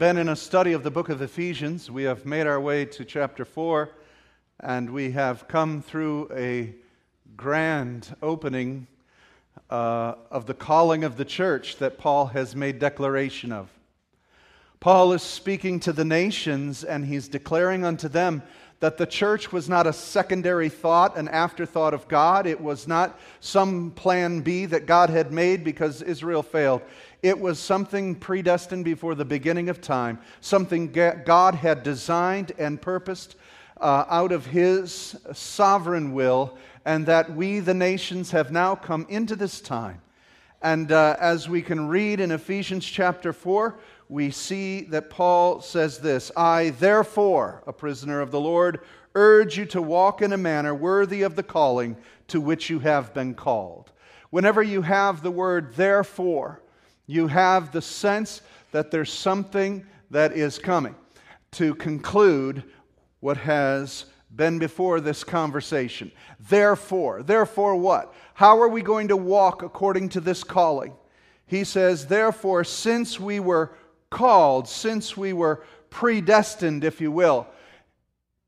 been in a study of the book of Ephesians. We have made our way to chapter 4, and we have come through a grand opening uh, of the calling of the church that Paul has made declaration of. Paul is speaking to the nations, and he's declaring unto them that the church was not a secondary thought, an afterthought of God. It was not some plan B that God had made because Israel failed. It was something predestined before the beginning of time, something God had designed and purposed uh, out of His sovereign will, and that we, the nations, have now come into this time. And uh, as we can read in Ephesians chapter 4, we see that Paul says this I, therefore, a prisoner of the Lord, urge you to walk in a manner worthy of the calling to which you have been called. Whenever you have the word therefore, you have the sense that there's something that is coming to conclude what has been before this conversation. Therefore, therefore what? How are we going to walk according to this calling? He says, therefore, since we were called, since we were predestined, if you will,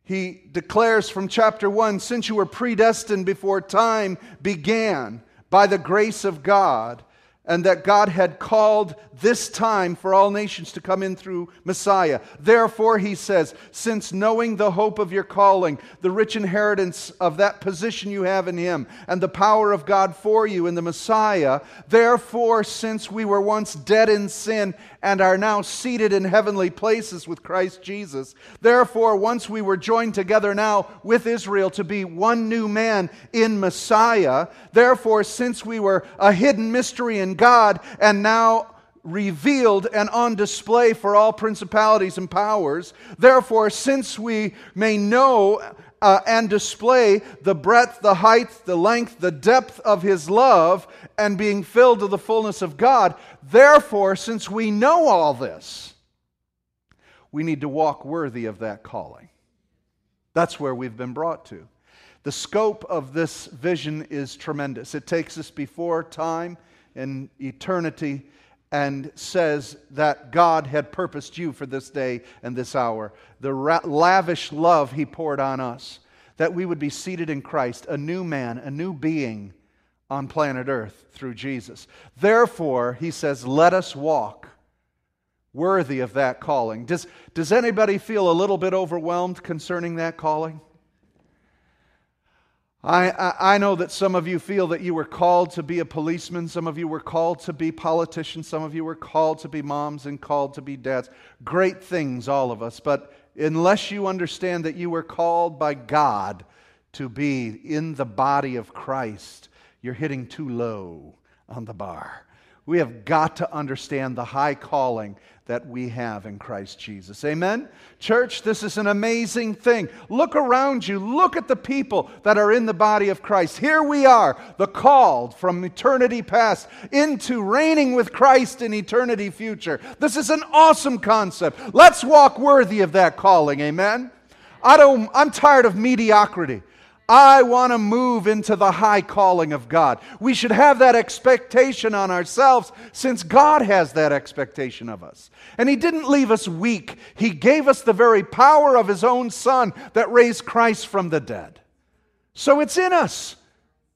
he declares from chapter 1 since you were predestined before time began by the grace of God and that God had called this time for all nations to come in through Messiah. Therefore, he says, since knowing the hope of your calling, the rich inheritance of that position you have in him, and the power of God for you in the Messiah, therefore, since we were once dead in sin and are now seated in heavenly places with Christ Jesus, therefore, once we were joined together now with Israel to be one new man in Messiah, therefore, since we were a hidden mystery in God and now revealed and on display for all principalities and powers. Therefore, since we may know uh, and display the breadth, the height, the length, the depth of his love, and being filled to the fullness of God, therefore, since we know all this, we need to walk worthy of that calling. That's where we've been brought to. The scope of this vision is tremendous. It takes us before time in eternity and says that God had purposed you for this day and this hour. The ra- lavish love He poured on us, that we would be seated in Christ, a new man, a new being on planet Earth through Jesus. Therefore, He says, let us walk worthy of that calling. Does, does anybody feel a little bit overwhelmed concerning that calling? I, I, I, know that some of you feel that you were called to be a policeman. Some of you were called to be politicians. Some of you were called to be moms and called to be dads. Great things, all of us. But unless you understand that you were called by God to be in the body of Christ, you're hitting too low on the bar. We have got to understand the high calling that we have in Christ Jesus. Amen? Church, this is an amazing thing. Look around you. Look at the people that are in the body of Christ. Here we are, the called from eternity past into reigning with Christ in eternity future. This is an awesome concept. Let's walk worthy of that calling. Amen? I don't, I'm tired of mediocrity. I want to move into the high calling of God. We should have that expectation on ourselves since God has that expectation of us. And He didn't leave us weak, He gave us the very power of His own Son that raised Christ from the dead. So it's in us,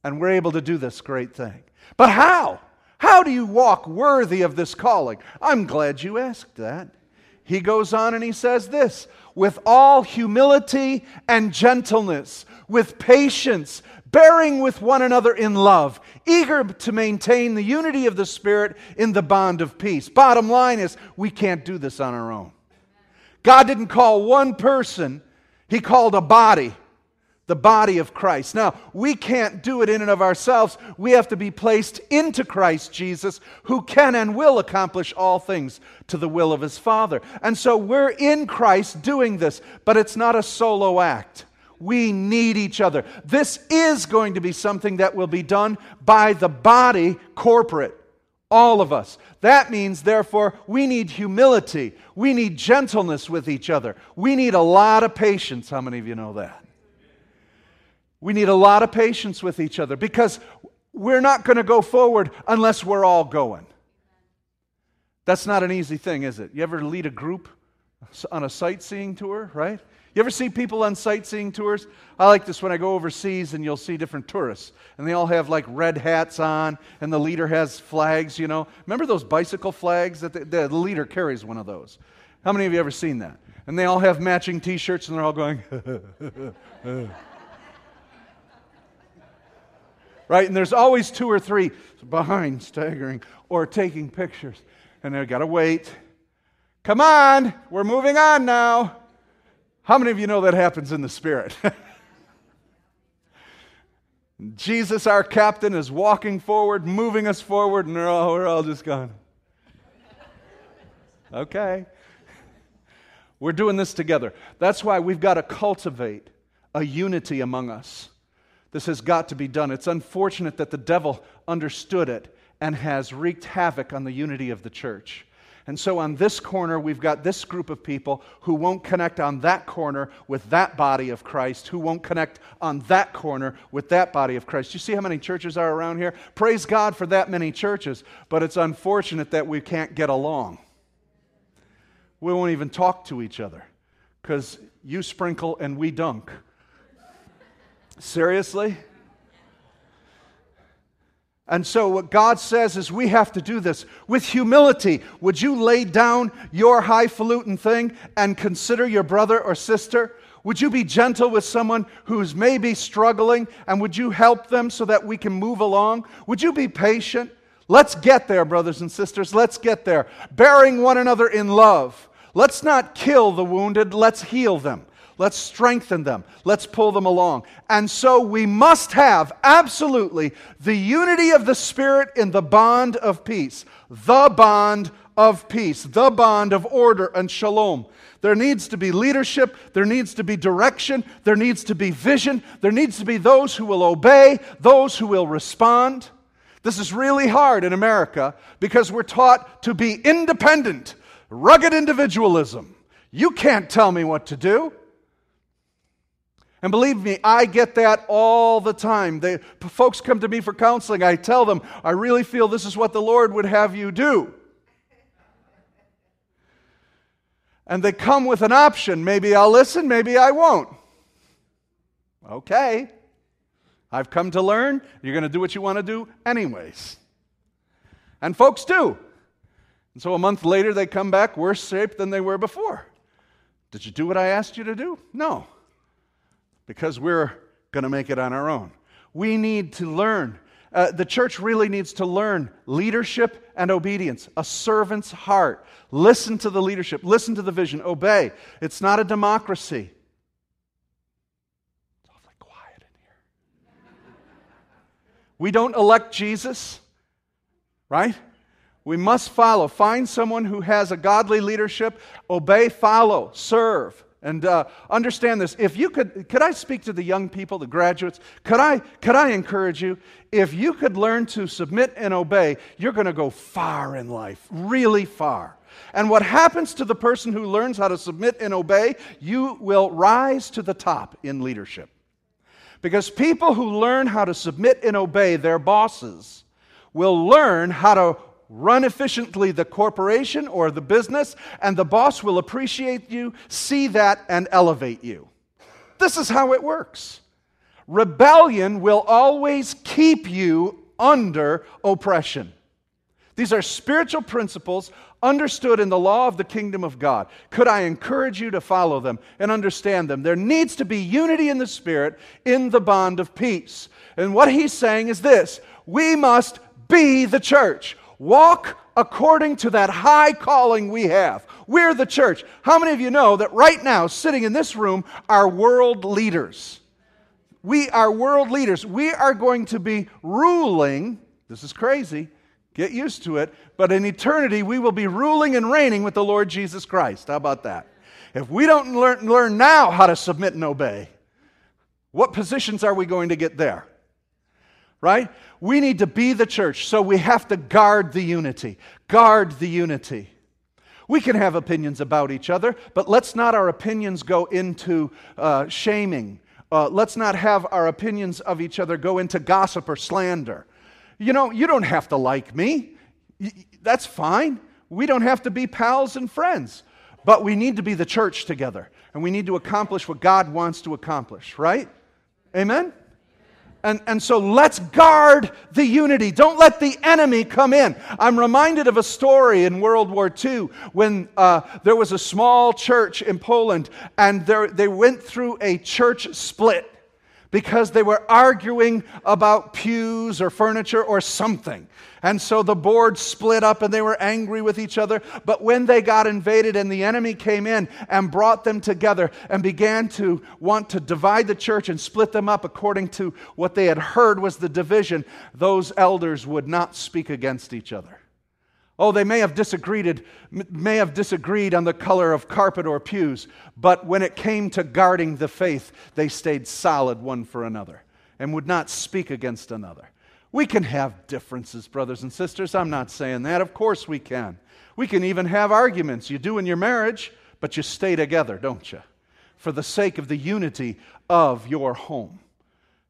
and we're able to do this great thing. But how? How do you walk worthy of this calling? I'm glad you asked that. He goes on and he says this with all humility and gentleness with patience, bearing with one another in love, eager to maintain the unity of the Spirit in the bond of peace. Bottom line is, we can't do this on our own. God didn't call one person, He called a body. The body of Christ. Now, we can't do it in and of ourselves. We have to be placed into Christ Jesus, who can and will accomplish all things to the will of his Father. And so we're in Christ doing this, but it's not a solo act. We need each other. This is going to be something that will be done by the body corporate. All of us. That means, therefore, we need humility. We need gentleness with each other. We need a lot of patience. How many of you know that? We need a lot of patience with each other because we're not going to go forward unless we're all going. That's not an easy thing, is it? You ever lead a group on a sightseeing tour, right? You ever see people on sightseeing tours? I like this when I go overseas and you'll see different tourists. And they all have like red hats on, and the leader has flags, you know. Remember those bicycle flags? That the, the leader carries one of those. How many of you ever seen that? And they all have matching t shirts and they're all going, right? And there's always two or three behind, staggering, or taking pictures. And they've got to wait. Come on, we're moving on now. How many of you know that happens in the Spirit? Jesus, our captain, is walking forward, moving us forward, and we're all, we're all just gone. okay. We're doing this together. That's why we've got to cultivate a unity among us. This has got to be done. It's unfortunate that the devil understood it and has wreaked havoc on the unity of the church. And so on this corner, we've got this group of people who won't connect on that corner with that body of Christ, who won't connect on that corner with that body of Christ. You see how many churches are around here? Praise God for that many churches, but it's unfortunate that we can't get along. We won't even talk to each other because you sprinkle and we dunk. Seriously? And so, what God says is, we have to do this with humility. Would you lay down your highfalutin thing and consider your brother or sister? Would you be gentle with someone who's maybe struggling and would you help them so that we can move along? Would you be patient? Let's get there, brothers and sisters. Let's get there. Bearing one another in love. Let's not kill the wounded, let's heal them. Let's strengthen them. Let's pull them along. And so we must have absolutely the unity of the Spirit in the bond of peace. The bond of peace. The bond of order and shalom. There needs to be leadership. There needs to be direction. There needs to be vision. There needs to be those who will obey, those who will respond. This is really hard in America because we're taught to be independent, rugged individualism. You can't tell me what to do. And believe me, I get that all the time. They, folks come to me for counseling. I tell them, I really feel this is what the Lord would have you do. And they come with an option. Maybe I'll listen, maybe I won't. Okay. I've come to learn. You're going to do what you want to do, anyways. And folks do. And so a month later, they come back worse shape than they were before. Did you do what I asked you to do? No because we're going to make it on our own. We need to learn. Uh, the church really needs to learn leadership and obedience, a servant's heart. Listen to the leadership, listen to the vision, obey. It's not a democracy. It's awfully quiet in here. we don't elect Jesus, right? We must follow. Find someone who has a godly leadership, obey, follow, serve. And uh, understand this. If you could, could I speak to the young people, the graduates? Could I, could I encourage you? If you could learn to submit and obey, you're going to go far in life, really far. And what happens to the person who learns how to submit and obey, you will rise to the top in leadership. Because people who learn how to submit and obey their bosses will learn how to run efficiently the corporation or the business, and the boss will appreciate you, see that, and elevate you. This is how it works. Rebellion will always keep you under oppression. These are spiritual principles understood in the law of the kingdom of God. Could I encourage you to follow them and understand them? There needs to be unity in the Spirit in the bond of peace. And what he's saying is this we must be the church. Walk according to that high calling we have. We're the church. How many of you know that right now, sitting in this room, are world leaders? We are world leaders. We are going to be ruling. This is crazy. Get used to it. But in eternity, we will be ruling and reigning with the Lord Jesus Christ. How about that? If we don't learn, learn now how to submit and obey, what positions are we going to get there? right? We need to be the church, so we have to guard the unity. Guard the unity. We can have opinions about each other, but let's not our opinions go into uh, shaming. Uh, let's not have our opinions of each other go into gossip or slander. You know, you don't have to like me. That's fine. We don't have to be pals and friends, but we need to be the church together and we need to accomplish what God wants to accomplish, right? Amen? And, and so let's guard the unity. Don't let the enemy come in. I'm reminded of a story in World War II when uh, there was a small church in Poland and they went through a church split because they were arguing about pews or furniture or something. And so the board split up and they were angry with each other. But when they got invaded and the enemy came in and brought them together and began to want to divide the church and split them up according to what they had heard was the division, those elders would not speak against each other. Oh, they may have disagreed, may have disagreed on the color of carpet or pews, but when it came to guarding the faith, they stayed solid one for another and would not speak against another. We can have differences, brothers and sisters. I'm not saying that. Of course we can. We can even have arguments. You do in your marriage, but you stay together, don't you? For the sake of the unity of your home.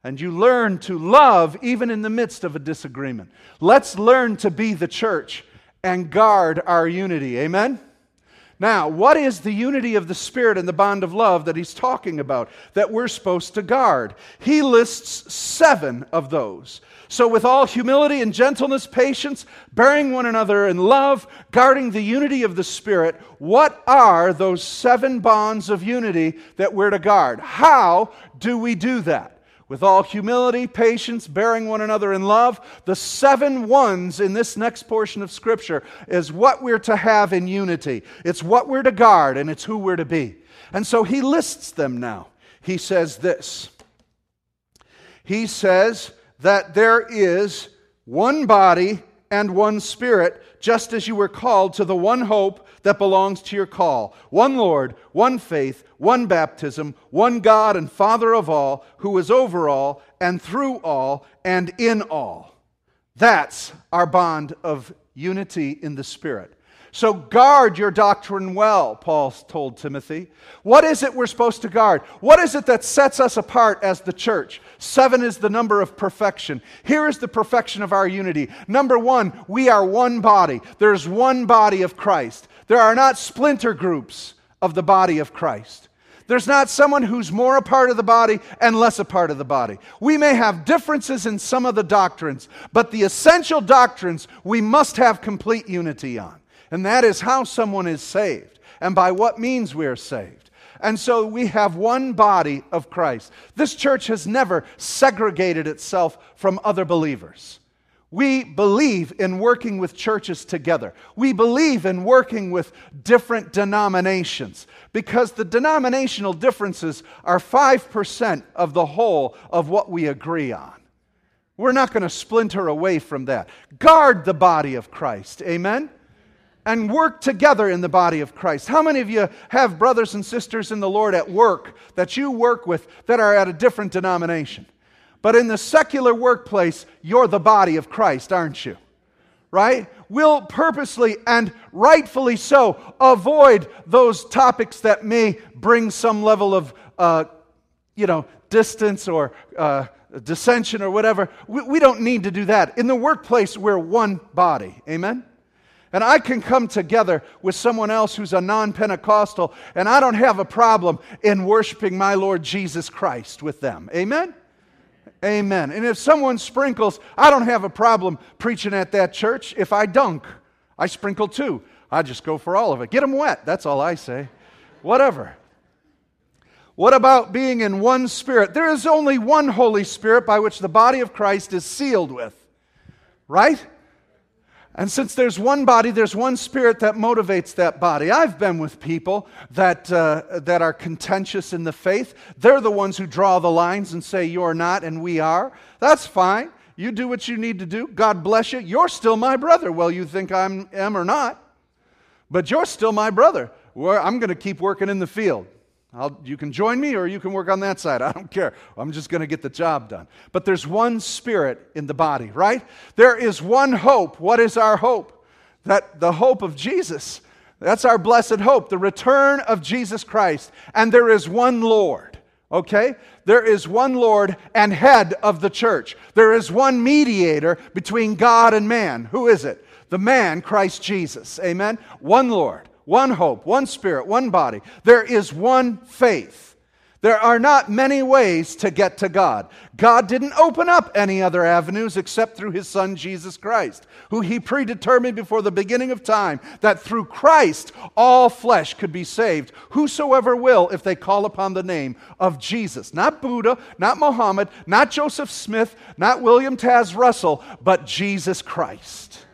And you learn to love even in the midst of a disagreement. Let's learn to be the church and guard our unity. Amen? Now, what is the unity of the Spirit and the bond of love that he's talking about that we're supposed to guard? He lists seven of those. So, with all humility and gentleness, patience, bearing one another in love, guarding the unity of the Spirit, what are those seven bonds of unity that we're to guard? How do we do that? With all humility, patience, bearing one another in love. The seven ones in this next portion of Scripture is what we're to have in unity. It's what we're to guard, and it's who we're to be. And so he lists them now. He says this He says that there is one body and one spirit, just as you were called to the one hope that belongs to your call. One Lord, one faith, one baptism, one God and Father of all, who is over all and through all and in all. That's our bond of unity in the Spirit. So guard your doctrine well, Paul told Timothy. What is it we're supposed to guard? What is it that sets us apart as the church? Seven is the number of perfection. Here is the perfection of our unity. Number one, we are one body. There's one body of Christ. There are not splinter groups of the body of Christ. There's not someone who's more a part of the body and less a part of the body. We may have differences in some of the doctrines, but the essential doctrines we must have complete unity on and that is how someone is saved and by what means we are saved. And so we have one body of Christ. This church has never segregated itself from other believers. We believe in working with churches together. We believe in working with different denominations because the denominational differences are 5% of the whole of what we agree on. We're not going to splinter away from that. Guard the body of Christ. Amen? and work together in the body of Christ. How many of you have brothers and sisters in the Lord at work that you work with that are at a different denomination? But in the secular workplace, you're the body of Christ, aren't you? Right? We'll purposely and rightfully so avoid those topics that may bring some level of, uh, you know, distance or uh, dissension or whatever. We, we don't need to do that. In the workplace, we're one body. Amen? And I can come together with someone else who's a non Pentecostal, and I don't have a problem in worshiping my Lord Jesus Christ with them. Amen? Amen. And if someone sprinkles, I don't have a problem preaching at that church. If I dunk, I sprinkle too. I just go for all of it. Get them wet. That's all I say. Whatever. What about being in one spirit? There is only one Holy Spirit by which the body of Christ is sealed with. Right? And since there's one body, there's one spirit that motivates that body. I've been with people that, uh, that are contentious in the faith. They're the ones who draw the lines and say, You're not and we are. That's fine. You do what you need to do. God bless you. You're still my brother. Well, you think I am or not, but you're still my brother. Well, I'm going to keep working in the field. I'll, you can join me or you can work on that side. I don't care. I'm just going to get the job done. But there's one spirit in the body, right? There is one hope. What is our hope? That the hope of Jesus. That's our blessed hope, the return of Jesus Christ. And there is one Lord, okay? There is one Lord and head of the church. There is one mediator between God and man. Who is it? the man, Christ Jesus. Amen? One Lord, one hope, one Spirit, one body. There is one faith. There are not many ways to get to God. God didn't open up any other avenues except through his Son, Jesus Christ, who he predetermined before the beginning of time that through Christ all flesh could be saved, whosoever will, if they call upon the name of Jesus. Not Buddha, not Mohammed, not Joseph Smith, not William Taze Russell, but Jesus Christ.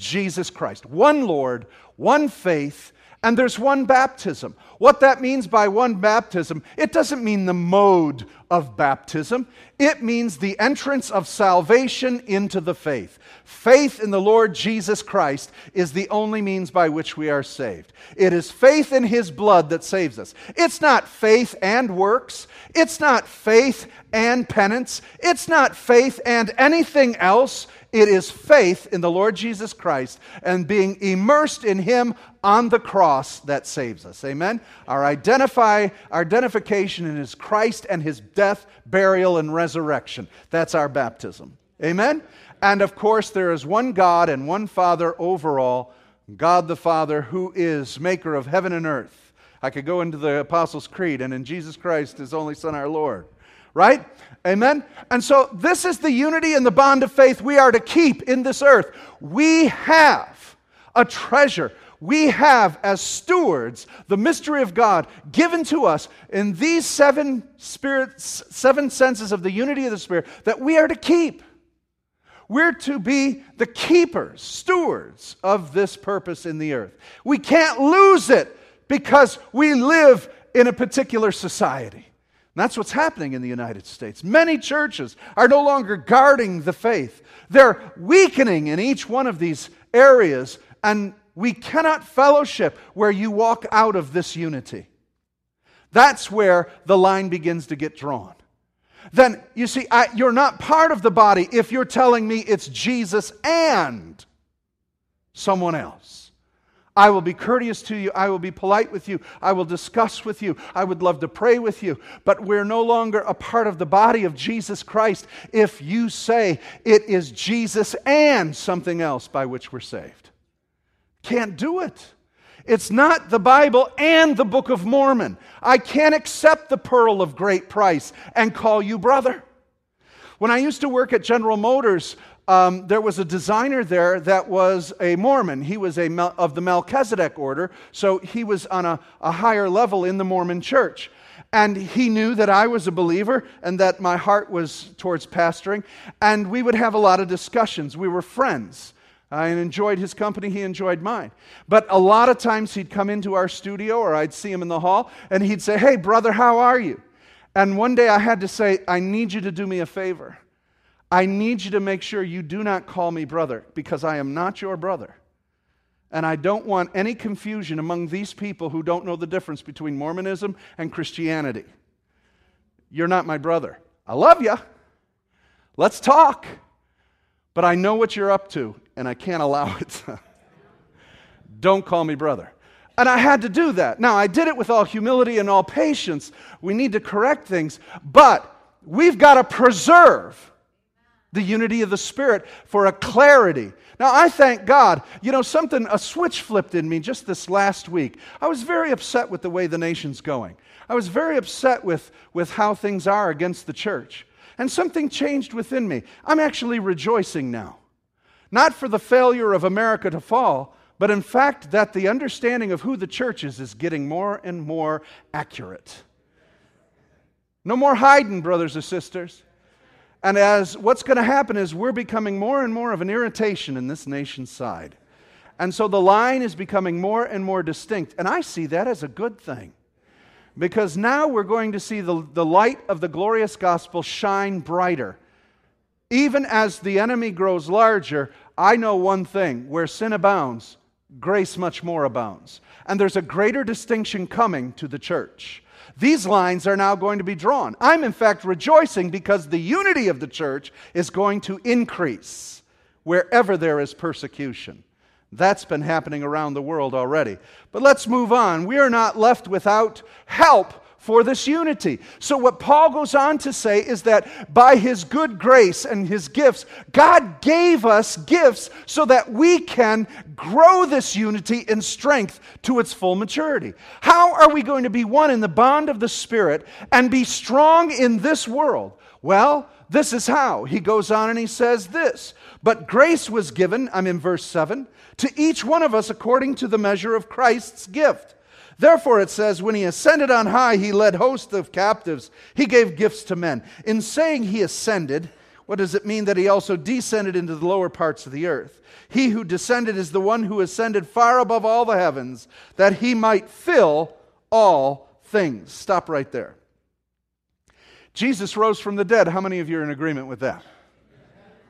Jesus Christ. One Lord, one faith, and there's one baptism. What that means by one baptism, it doesn't mean the mode of baptism. It means the entrance of salvation into the faith. Faith in the Lord Jesus Christ is the only means by which we are saved. It is faith in His blood that saves us. It's not faith and works. It's not faith and penance. It's not faith and anything else. It is faith in the Lord Jesus Christ and being immersed in Him on the cross that saves us. Amen? Our, identify, our identification in His Christ and His death, burial, and resurrection. That's our baptism. Amen? And of course, there is one God and one Father over all God the Father, who is maker of heaven and earth. I could go into the Apostles' Creed, and in Jesus Christ, His only Son, our Lord right? Amen? And so, this is the unity and the bond of faith we are to keep in this earth. We have a treasure. We have, as stewards, the mystery of God given to us in these seven spirits, seven senses of the unity of the Spirit that we are to keep. We're to be the keepers, stewards of this purpose in the earth. We can't lose it because we live in a particular society. That's what's happening in the United States. Many churches are no longer guarding the faith, they're weakening in each one of these areas, and we cannot fellowship where you walk out of this unity. That's where the line begins to get drawn. Then, you see, I, you're not part of the body if you're telling me it's Jesus and someone else. I will be courteous to you. I will be polite with you. I will discuss with you. I would love to pray with you. But we're no longer a part of the body of Jesus Christ if you say it is Jesus and something else by which we're saved. Can't do it. It's not the Bible and the Book of Mormon. I can't accept the pearl of great price and call you brother. When I used to work at General Motors, um, there was a designer there that was a Mormon. He was a Mel- of the Melchizedek order, so he was on a, a higher level in the Mormon church. And he knew that I was a believer and that my heart was towards pastoring. And we would have a lot of discussions. We were friends. I enjoyed his company, he enjoyed mine. But a lot of times he'd come into our studio or I'd see him in the hall and he'd say, Hey, brother, how are you? And one day I had to say, I need you to do me a favor. I need you to make sure you do not call me brother because I am not your brother. And I don't want any confusion among these people who don't know the difference between Mormonism and Christianity. You're not my brother. I love you. Let's talk. But I know what you're up to, and I can't allow it. don't call me brother. And I had to do that. Now, I did it with all humility and all patience. We need to correct things, but we've got to preserve the unity of the Spirit for a clarity. Now, I thank God. You know, something, a switch flipped in me just this last week. I was very upset with the way the nation's going. I was very upset with, with how things are against the church. And something changed within me. I'm actually rejoicing now. Not for the failure of America to fall, but in fact that the understanding of who the church is is getting more and more accurate. No more hiding, brothers and sisters. And as what's going to happen is we're becoming more and more of an irritation in this nation's side. And so the line is becoming more and more distinct. And I see that as a good thing. Because now we're going to see the, the light of the glorious gospel shine brighter. Even as the enemy grows larger, I know one thing where sin abounds, grace much more abounds. And there's a greater distinction coming to the church. These lines are now going to be drawn. I'm, in fact, rejoicing because the unity of the church is going to increase wherever there is persecution. That's been happening around the world already. But let's move on. We are not left without help for this unity. So, what Paul goes on to say is that by his good grace and his gifts, God gave us gifts so that we can grow this unity in strength to its full maturity. How are we going to be one in the bond of the Spirit and be strong in this world? Well, this is how. He goes on and he says this But grace was given, I'm in verse 7, to each one of us according to the measure of Christ's gift. Therefore, it says, when he ascended on high, he led hosts of captives. He gave gifts to men. In saying he ascended, what does it mean that he also descended into the lower parts of the earth? He who descended is the one who ascended far above all the heavens, that he might fill all things. Stop right there. Jesus rose from the dead. How many of you are in agreement with that?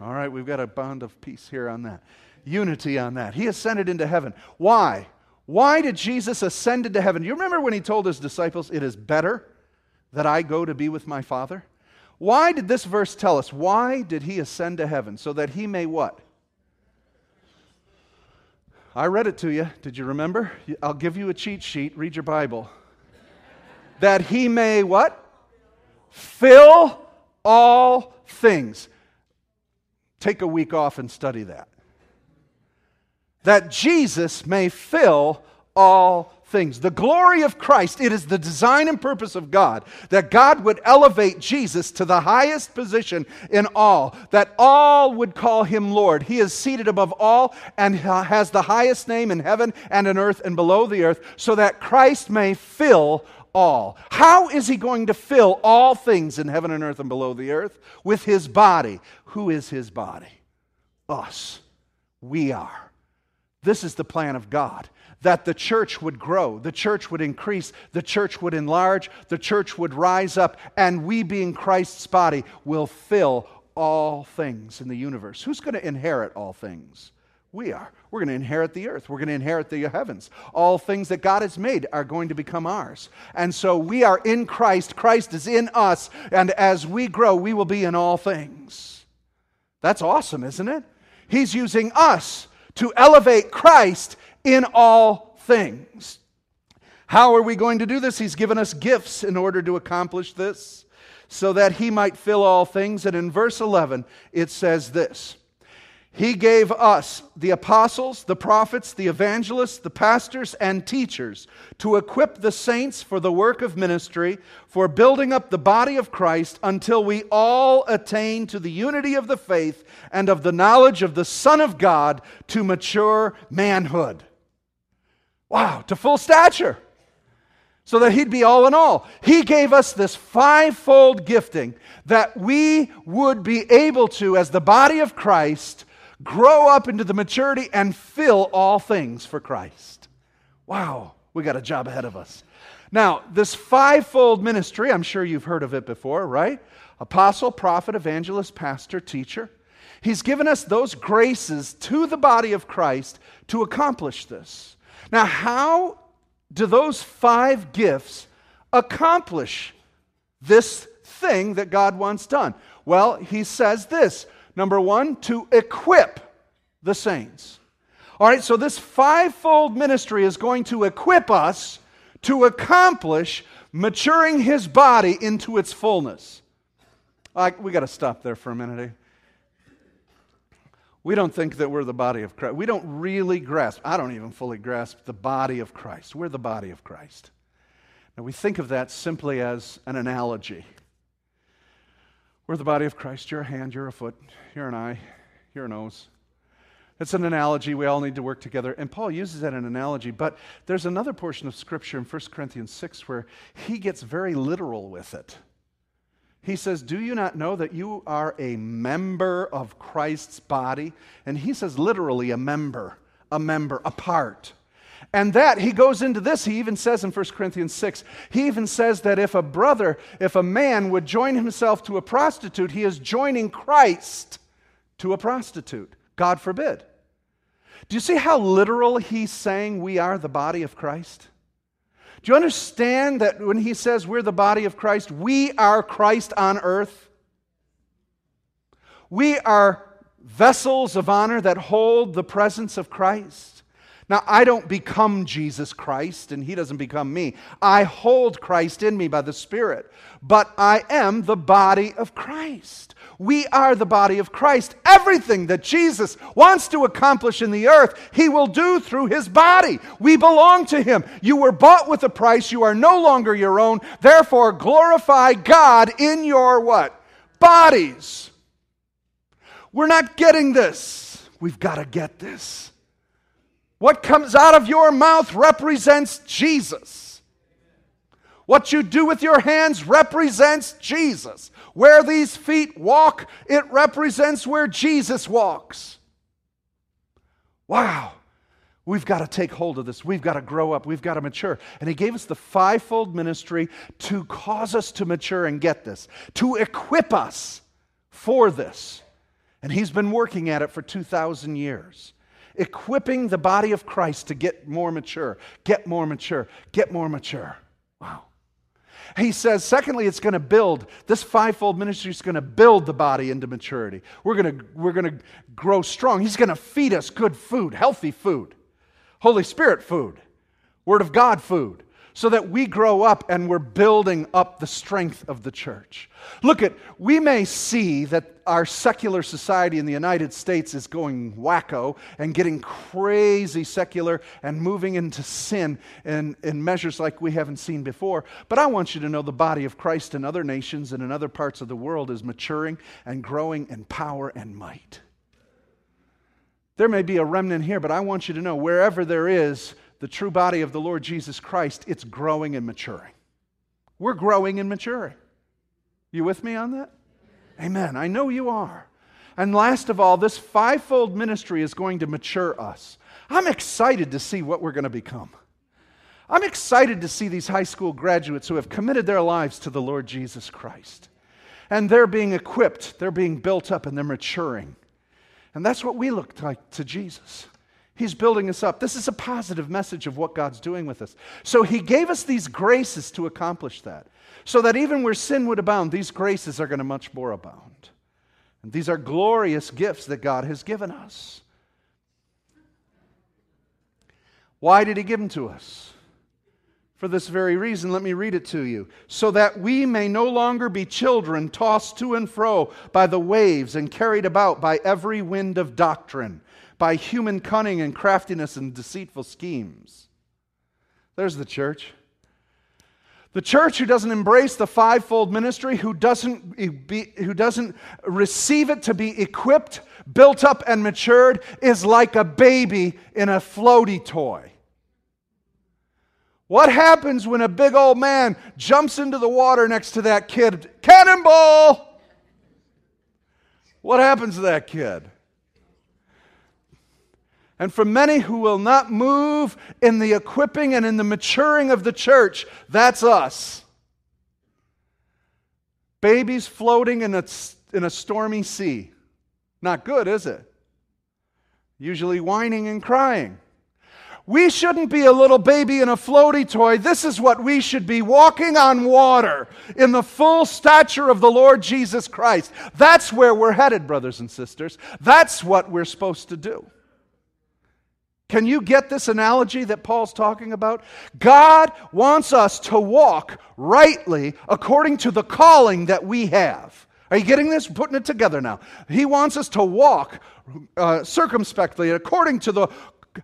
All right, we've got a bond of peace here on that. Unity on that. He ascended into heaven. Why? Why did Jesus ascend into heaven? Do you remember when he told his disciples, It is better that I go to be with my Father? Why did this verse tell us? Why did he ascend to heaven? So that he may what? I read it to you. Did you remember? I'll give you a cheat sheet. Read your Bible. that he may what? Fill all things. Take a week off and study that that Jesus may fill all things. The glory of Christ, it is the design and purpose of God that God would elevate Jesus to the highest position in all, that all would call him Lord. He is seated above all and has the highest name in heaven and in earth and below the earth, so that Christ may fill all. How is he going to fill all things in heaven and earth and below the earth? With his body. Who is his body? Us. We are. This is the plan of God that the church would grow, the church would increase, the church would enlarge, the church would rise up, and we, being Christ's body, will fill all things in the universe. Who's going to inherit all things? We are. We're going to inherit the earth. We're going to inherit the heavens. All things that God has made are going to become ours. And so we are in Christ. Christ is in us. And as we grow, we will be in all things. That's awesome, isn't it? He's using us to elevate Christ in all things. How are we going to do this? He's given us gifts in order to accomplish this, so that he might fill all things. And in verse 11, it says this he gave us, the apostles, the prophets, the evangelists, the pastors, and teachers, to equip the saints for the work of ministry, for building up the body of Christ until we all attain to the unity of the faith and of the knowledge of the Son of God to mature manhood. Wow, to full stature. So that he'd be all in all. He gave us this fivefold gifting that we would be able to, as the body of Christ, grow up into the maturity and fill all things for Christ. Wow, we got a job ahead of us. Now, this fivefold ministry, I'm sure you've heard of it before, right? Apostle, prophet, evangelist, pastor, teacher. He's given us those graces to the body of Christ to accomplish this. Now, how do those five gifts accomplish this thing that God wants done? Well, he says this Number one, to equip the saints. All right, so this fivefold ministry is going to equip us to accomplish maturing his body into its fullness. I, we got to stop there for a minute. Eh? We don't think that we're the body of Christ. We don't really grasp, I don't even fully grasp the body of Christ. We're the body of Christ. Now, we think of that simply as an analogy. We're the body of Christ. You're a hand, you're a foot, you're an eye, you're a nose. It's an analogy. We all need to work together. And Paul uses that an analogy. But there's another portion of Scripture in 1 Corinthians 6 where he gets very literal with it. He says, Do you not know that you are a member of Christ's body? And he says, literally, a member, a member, a part. And that, he goes into this, he even says in 1 Corinthians 6, he even says that if a brother, if a man would join himself to a prostitute, he is joining Christ to a prostitute. God forbid. Do you see how literal he's saying we are the body of Christ? Do you understand that when he says we're the body of Christ, we are Christ on earth? We are vessels of honor that hold the presence of Christ. Now, I don't become Jesus Christ, and he doesn't become me. I hold Christ in me by the Spirit, but I am the body of Christ. We are the body of Christ. Everything that Jesus wants to accomplish in the earth, he will do through his body. We belong to him. You were bought with a price. You are no longer your own. Therefore, glorify God in your what? Bodies. We're not getting this. We've got to get this. What comes out of your mouth represents Jesus. What you do with your hands represents Jesus. Where these feet walk, it represents where Jesus walks. Wow. We've got to take hold of this. We've got to grow up. We've got to mature. And He gave us the fivefold ministry to cause us to mature and get this, to equip us for this. And He's been working at it for 2,000 years equipping the body of Christ to get more mature, get more mature, get more mature. Wow. He says, secondly, it's going to build, this fivefold ministry is going to build the body into maturity. We're going to, we're going to grow strong. He's going to feed us good food, healthy food, Holy Spirit food, Word of God food so that we grow up and we're building up the strength of the church. Look at, we may see that our secular society in the United States is going wacko and getting crazy secular and moving into sin in, in measures like we haven't seen before. But I want you to know the body of Christ in other nations and in other parts of the world is maturing and growing in power and might. There may be a remnant here, but I want you to know wherever there is the true body of the Lord Jesus Christ, it's growing and maturing. We're growing and maturing. You with me on that? Amen. I know you are. And last of all, this fivefold ministry is going to mature us. I'm excited to see what we're going to become. I'm excited to see these high school graduates who have committed their lives to the Lord Jesus Christ. And they're being equipped, they're being built up, and they're maturing. And that's what we look like to Jesus. He's building us up. This is a positive message of what God's doing with us. So He gave us these graces to accomplish that. So that even where sin would abound, these graces are going to much more abound. And these are glorious gifts that God has given us. Why did He give them to us? For this very reason, let me read it to you. So that we may no longer be children tossed to and fro by the waves and carried about by every wind of doctrine by human cunning and craftiness and deceitful schemes. There's the church. The church who doesn't embrace the fivefold ministry, who doesn't, be, who doesn't receive it to be equipped, built up, and matured, is like a baby in a floaty toy. What happens when a big old man jumps into the water next to that kid? Cannonball! What happens to that kid? And for many who will not move in the equipping and in the maturing of the church, that's us. Babies floating in a, in a stormy sea. Not good, is it? Usually whining and crying. We shouldn't be a little baby in a floaty toy. This is what we should be walking on water in the full stature of the Lord Jesus Christ. That's where we're headed, brothers and sisters. That's what we're supposed to do. Can you get this analogy that Paul's talking about? God wants us to walk rightly according to the calling that we have. Are you getting this? Putting it together now. He wants us to walk uh, circumspectly according to the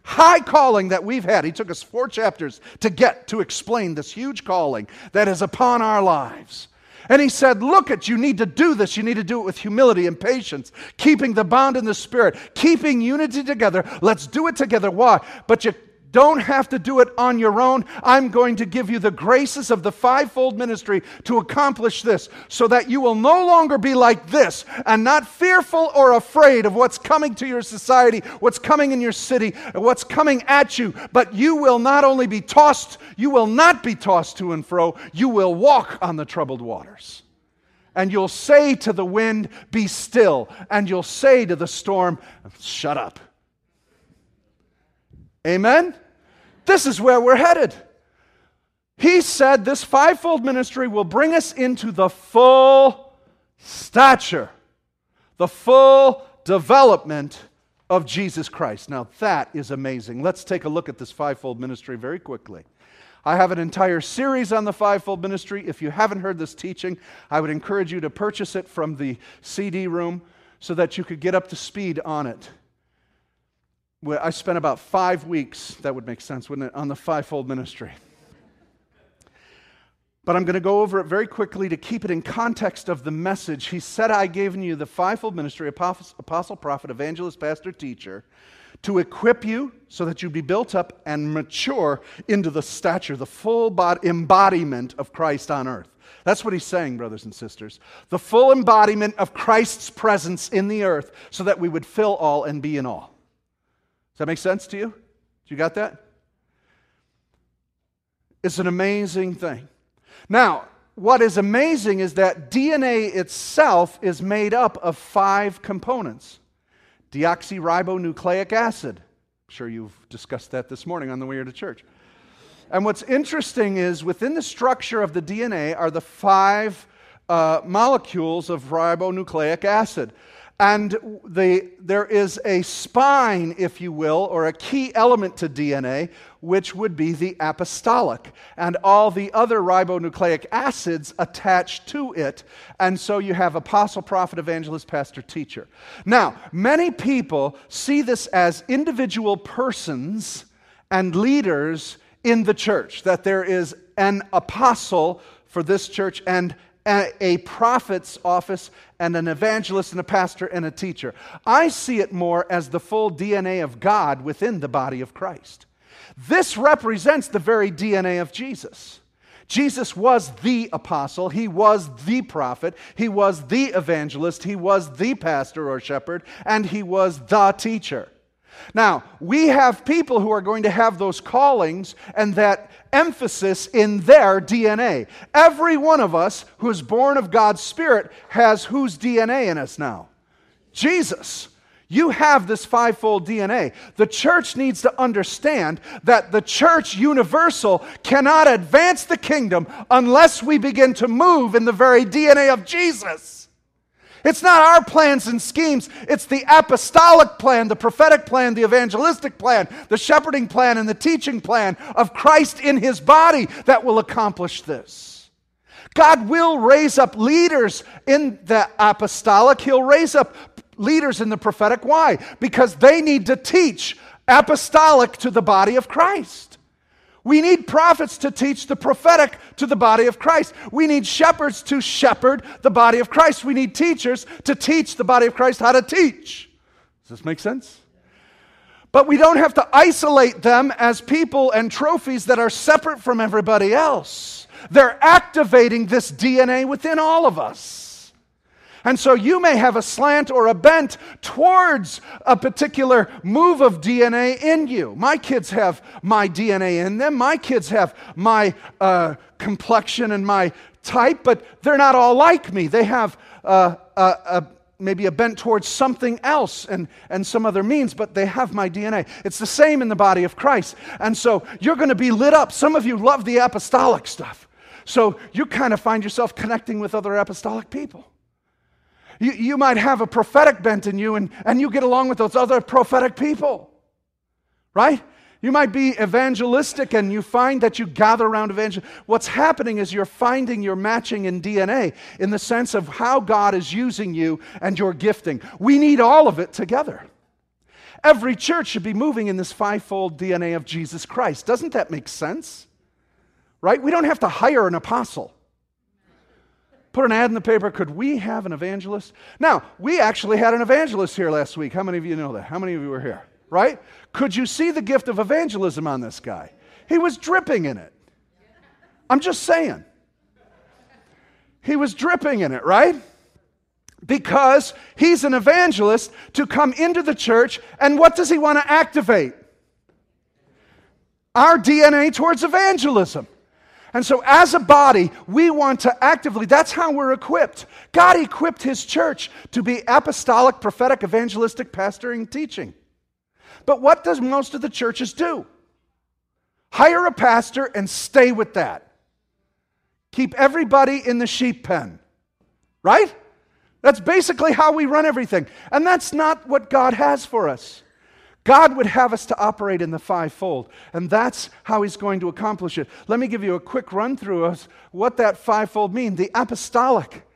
high calling that we've had. He took us four chapters to get to explain this huge calling that is upon our lives. And he said, Look at, you need to do this. You need to do it with humility and patience, keeping the bond in the Spirit, keeping unity together. Let's do it together. Why? But you don't have to do it on your own. I'm going to give you the graces of the fivefold ministry to accomplish this so that you will no longer be like this and not fearful or afraid of what's coming to your society, what's coming in your city, what's coming at you, but you will not only be tossed, you will not be tossed to and fro, you will walk on the troubled waters. And you'll say to the wind, Be still. And you'll say to the storm, Shut up. Amen? This is where we're headed. He said this fivefold ministry will bring us into the full stature, the full development of Jesus Christ. Now, that is amazing. Let's take a look at this fivefold ministry very quickly. I have an entire series on the fivefold ministry. If you haven't heard this teaching, I would encourage you to purchase it from the CD room so that you could get up to speed on it. I spent about five weeks, that would make sense, wouldn't it, on the fivefold ministry. But I'm going to go over it very quickly to keep it in context of the message. He said, I gave you the fivefold ministry apostle, prophet, evangelist, pastor, teacher to equip you so that you be built up and mature into the stature, the full embodiment of Christ on earth. That's what he's saying, brothers and sisters. The full embodiment of Christ's presence in the earth so that we would fill all and be in all. Does that make sense to you? You got that? It's an amazing thing. Now, what is amazing is that DNA itself is made up of five components deoxyribonucleic acid. I'm sure you've discussed that this morning on the way to church. And what's interesting is within the structure of the DNA are the five uh, molecules of ribonucleic acid. And the, there is a spine, if you will, or a key element to DNA, which would be the apostolic, and all the other ribonucleic acids attached to it. And so you have apostle, prophet, evangelist, pastor, teacher. Now, many people see this as individual persons and leaders in the church, that there is an apostle for this church and a, prophet's office and an evangelist and a pastor and a teacher. I see it more as the full DNA of God within the body of Christ. This represents the very DNA of Jesus. Jesus was the apostle, he was the prophet, he was the evangelist, he was the pastor or shepherd, and he was the teacher. Now, we have people who are going to have those callings and that emphasis in their DNA. Every one of us who is born of God's Spirit has whose DNA in us now? Jesus. You have this fivefold DNA. The church needs to understand that the church universal cannot advance the kingdom unless we begin to move in the very DNA of Jesus. It's not our plans and schemes. It's the apostolic plan, the prophetic plan, the evangelistic plan, the shepherding plan, and the teaching plan of Christ in his body that will accomplish this. God will raise up leaders in the apostolic, He'll raise up leaders in the prophetic. Why? Because they need to teach apostolic to the body of Christ. We need prophets to teach the prophetic to the body of Christ. We need shepherds to shepherd the body of Christ. We need teachers to teach the body of Christ how to teach. Does this make sense? But we don't have to isolate them as people and trophies that are separate from everybody else. They're activating this DNA within all of us. And so you may have a slant or a bent towards a particular move of DNA in you. My kids have my DNA in them. My kids have my uh, complexion and my type, but they're not all like me. They have uh, a, maybe a bent towards something else and, and some other means, but they have my DNA. It's the same in the body of Christ. And so you're going to be lit up. Some of you love the apostolic stuff. So you kind of find yourself connecting with other apostolic people. You, you might have a prophetic bent in you, and, and you get along with those other prophetic people, right? You might be evangelistic and you find that you gather around evangel. What's happening is you're finding your matching in DNA in the sense of how God is using you and your gifting. We need all of it together. Every church should be moving in this fivefold DNA of Jesus Christ. Doesn't that make sense? Right? We don't have to hire an apostle put an ad in the paper could we have an evangelist? Now we actually had an evangelist here last week. How many of you know that? How many of you were here? Right? Could you see the gift of evangelism on this guy? He was dripping in it. I'm just saying. He was dripping in it right? Because he's an evangelist to come into the church and what does he want to activate? Our dna towards evangelism and so, as a body, we want to actively, that's how we're equipped. God equipped His church to be apostolic, prophetic, evangelistic, pastoring, teaching. But what does most of the churches do? Hire a pastor and stay with that. Keep everybody in the sheep pen, right? That's basically how we run everything. And that's not what God has for us. God would have us to operate in the fivefold, and that's how He's going to accomplish it. Let me give you a quick run through of what that fivefold means. The apostolic,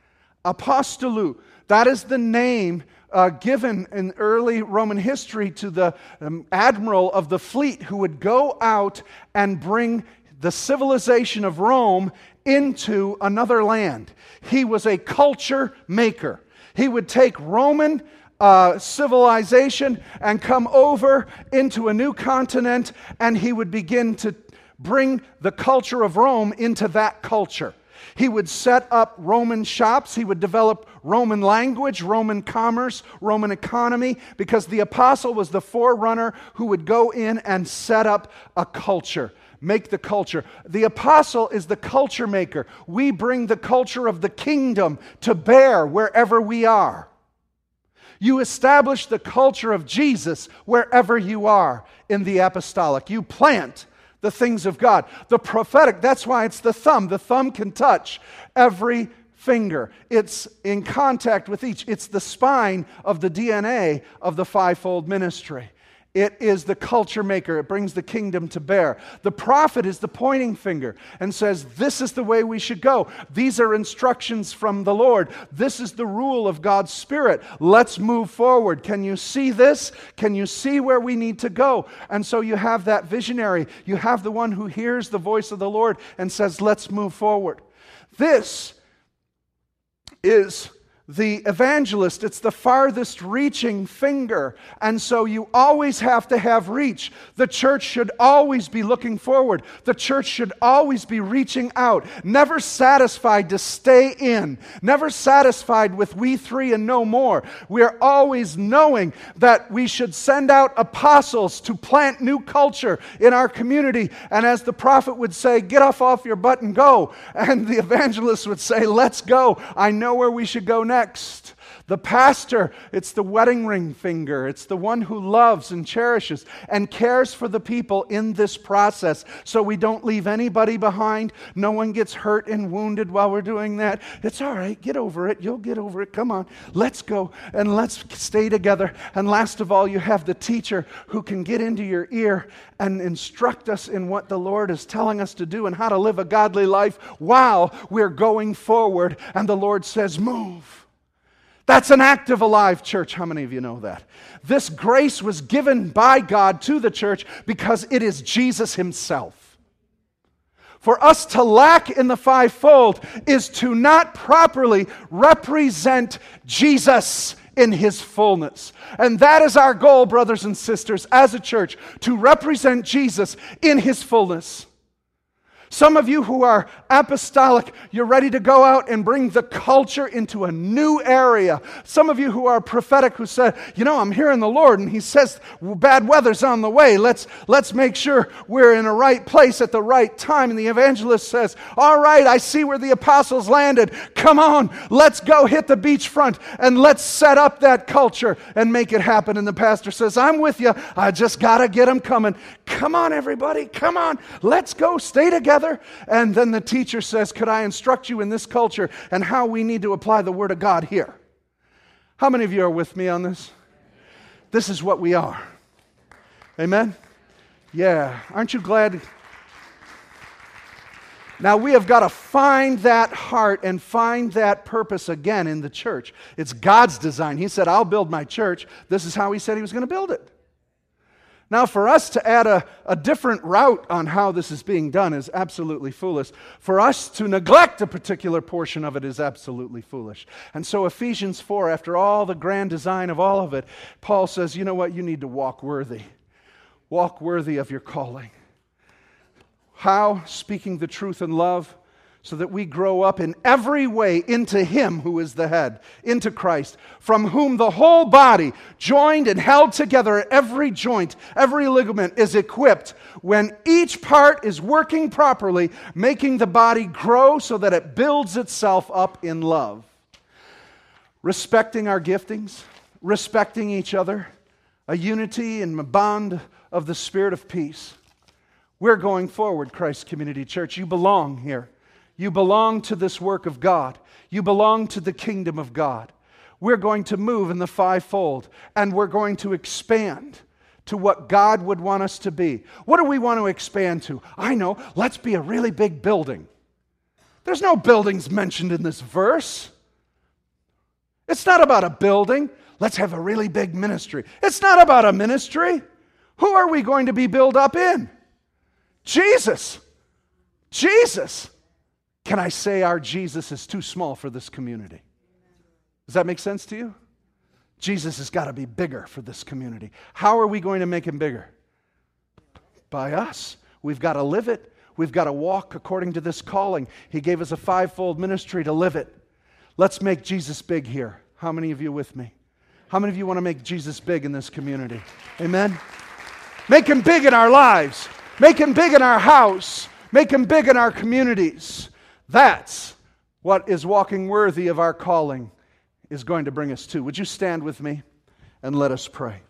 apostolou, that is the name uh, given in early Roman history to the um, admiral of the fleet who would go out and bring the civilization of Rome into another land. He was a culture maker. He would take Roman uh, civilization and come over into a new continent, and he would begin to bring the culture of Rome into that culture. He would set up Roman shops. He would develop Roman language, Roman commerce, Roman economy, because the apostle was the forerunner who would go in and set up a culture, make the culture. The apostle is the culture maker. We bring the culture of the kingdom to bear wherever we are. You establish the culture of Jesus wherever you are in the apostolic. You plant the things of God. The prophetic, that's why it's the thumb. The thumb can touch every finger, it's in contact with each. It's the spine of the DNA of the fivefold ministry. It is the culture maker. It brings the kingdom to bear. The prophet is the pointing finger and says, This is the way we should go. These are instructions from the Lord. This is the rule of God's Spirit. Let's move forward. Can you see this? Can you see where we need to go? And so you have that visionary. You have the one who hears the voice of the Lord and says, Let's move forward. This is the evangelist, it's the farthest reaching finger. And so you always have to have reach. The church should always be looking forward. The church should always be reaching out, never satisfied to stay in, never satisfied with we three and no more. We are always knowing that we should send out apostles to plant new culture in our community. And as the prophet would say, get off off your butt and go. And the evangelist would say, let's go. I know where we should go next. The pastor, it's the wedding ring finger. It's the one who loves and cherishes and cares for the people in this process so we don't leave anybody behind. No one gets hurt and wounded while we're doing that. It's all right. Get over it. You'll get over it. Come on. Let's go and let's stay together. And last of all, you have the teacher who can get into your ear and instruct us in what the Lord is telling us to do and how to live a godly life while we're going forward. And the Lord says, Move. That's an active, alive church. How many of you know that? This grace was given by God to the church because it is Jesus Himself. For us to lack in the fivefold is to not properly represent Jesus in his fullness. And that is our goal, brothers and sisters, as a church, to represent Jesus in his fullness. Some of you who are apostolic, you're ready to go out and bring the culture into a new area. Some of you who are prophetic who said, you know, I'm hearing the Lord and he says bad weather's on the way. Let's let's make sure we're in a right place at the right time. And the evangelist says, "All right, I see where the apostles landed. Come on, let's go hit the beachfront and let's set up that culture and make it happen." And the pastor says, "I'm with you. I just got to get them coming. Come on everybody. Come on. Let's go stay together." Together. And then the teacher says, Could I instruct you in this culture and how we need to apply the Word of God here? How many of you are with me on this? This is what we are. Amen? Yeah. Aren't you glad? Now, we have got to find that heart and find that purpose again in the church. It's God's design. He said, I'll build my church. This is how He said He was going to build it. Now, for us to add a, a different route on how this is being done is absolutely foolish. For us to neglect a particular portion of it is absolutely foolish. And so, Ephesians 4, after all the grand design of all of it, Paul says, you know what? You need to walk worthy. Walk worthy of your calling. How? Speaking the truth in love so that we grow up in every way into Him who is the head, into Christ, from whom the whole body, joined and held together every joint, every ligament, is equipped when each part is working properly, making the body grow so that it builds itself up in love. Respecting our giftings, respecting each other, a unity and a bond of the Spirit of peace. We're going forward, Christ Community Church. You belong here. You belong to this work of God. You belong to the kingdom of God. we're going to move in the fivefold and we're going to expand to what God would want us to be. What do we want to expand to? I know, let's be a really big building. There's no buildings mentioned in this verse. It's not about a building. Let's have a really big ministry. It's not about a ministry. Who are we going to be built up in? Jesus. Jesus. Can I say our Jesus is too small for this community? Does that make sense to you? Jesus has got to be bigger for this community. How are we going to make him bigger? By us. We've got to live it. We've got to walk according to this calling. He gave us a fivefold ministry to live it. Let's make Jesus big here. How many of you with me? How many of you want to make Jesus big in this community? Amen. Make him big in our lives. Make him big in our house. Make him big in our communities. That's what is walking worthy of our calling is going to bring us to. Would you stand with me and let us pray?